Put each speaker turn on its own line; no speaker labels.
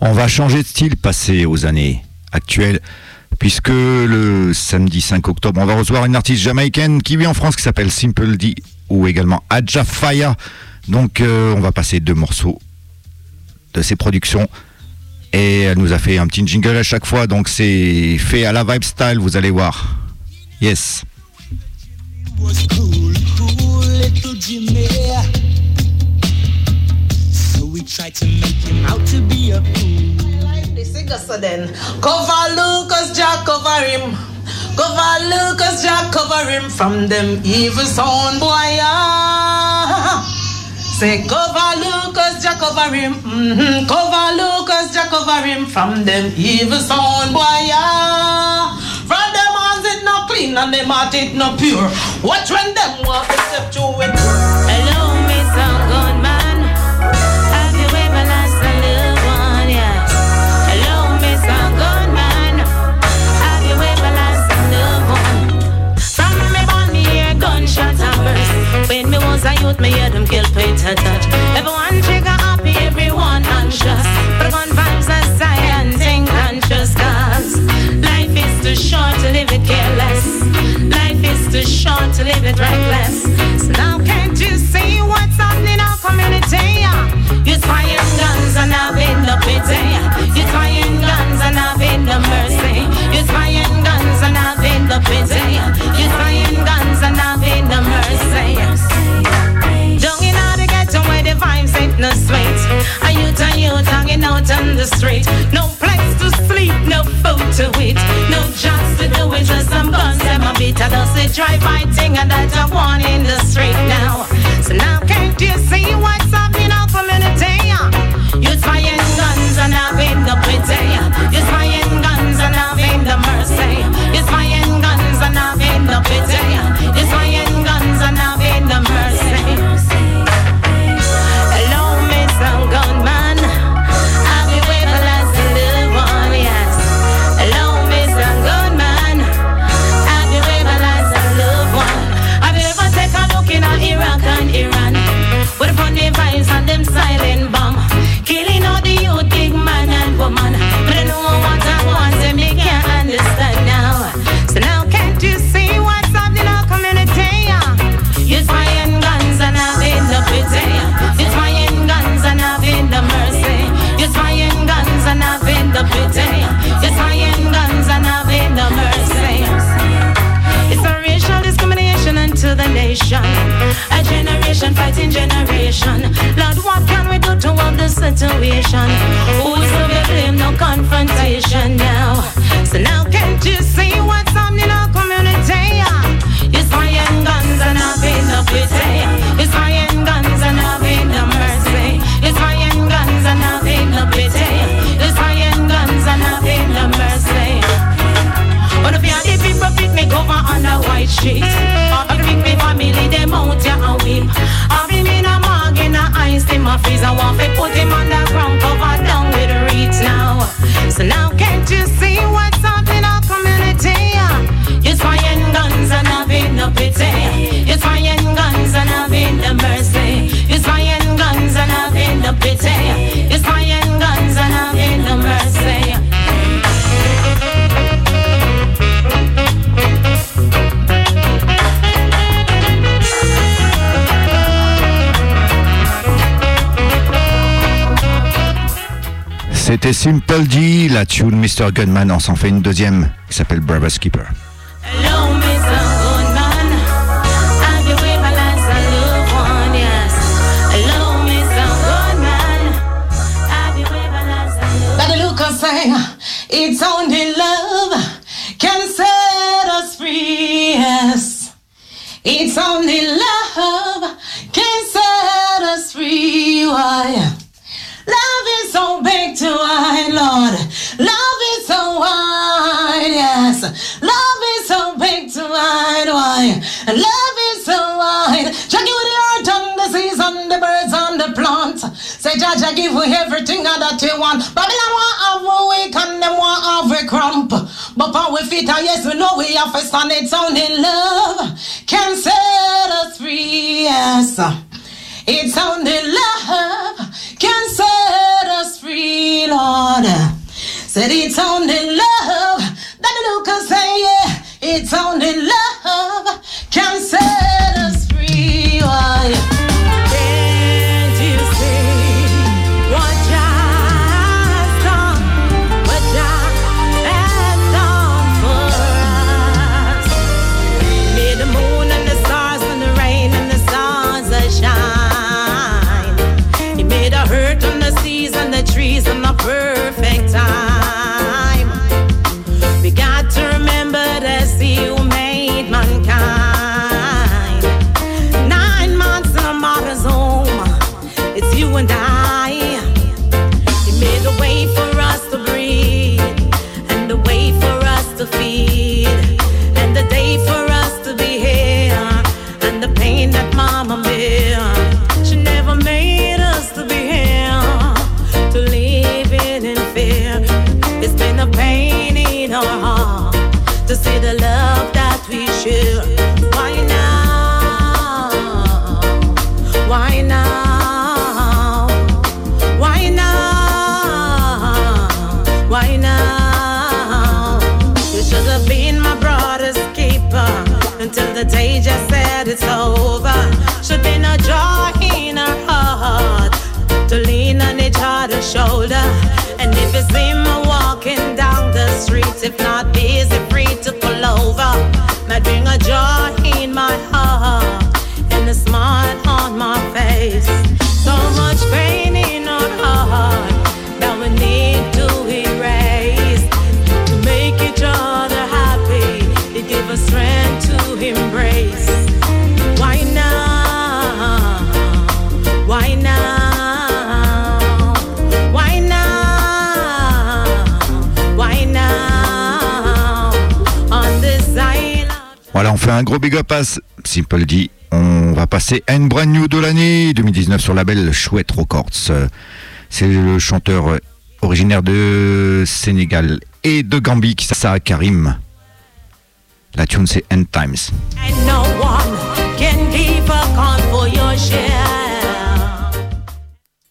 On va changer de style, passer aux années actuelles, puisque le samedi 5 octobre, on va recevoir une artiste jamaïcaine qui vit en France qui s'appelle Simple D ou également Adja Faya. Donc euh, on va passer deux morceaux de ses productions. Et elle nous a fait un petit jingle à chaque fois, donc c'est fait à la vibe style, vous allez voir. Yes.
So then, cover Lucas, Jack, cover him. Cover Lucas, Jack, cover him from them evil sound boy. Yeah. Say cover Lucas, Jack, cover him. Mm-hmm. Cover Lucas, Jack, cover him from them evil sound boy. Yeah. From them hands it not clean and them heart it not pure. Watch when them walk step through it.
Youth, me hear them kill, pay touch. Everyone trigger happy, everyone anxious. But gun vibes are silent, think conscious cause life is too short to live it careless. Life is too short to live it reckless. Try fighting and that I want in the street now. So now can't you see what's happening in our community? You're firing guns and having the pity. You're firing guns and having the mercy.
C'était Simple D, la tune Mr. Gunman, on s'en fait une deuxième qui s'appelle Brother Keeper.
Hello, Mr. Goodman. Have you ever lost a loved one? Yes. Hello, Mr. Goodman. Have you ever lost a loved
Daddy Lucas sang, it's only love can set us free. Yes, it's only love can set us free. Why? Love is so big to wide, why? And love is so wide. Jackie with the earth on the seas, on the birds, on the plants. Say, Jaja, give you everything that you want. Babylon want have a wake and them want have a crump. But power we fit, I yes, we know we have a stand. It's only love can set us free, yes. It's only love can set us free, Lord.
Said it's only love.
if not this
Voilà, on fait un gros big up Simple D. On va passer à brand new de l'année 2019 sur le label Chouette Records. C'est le chanteur originaire de Sénégal et de Gambie qui s'appelle Karim. La tune c'est End Times.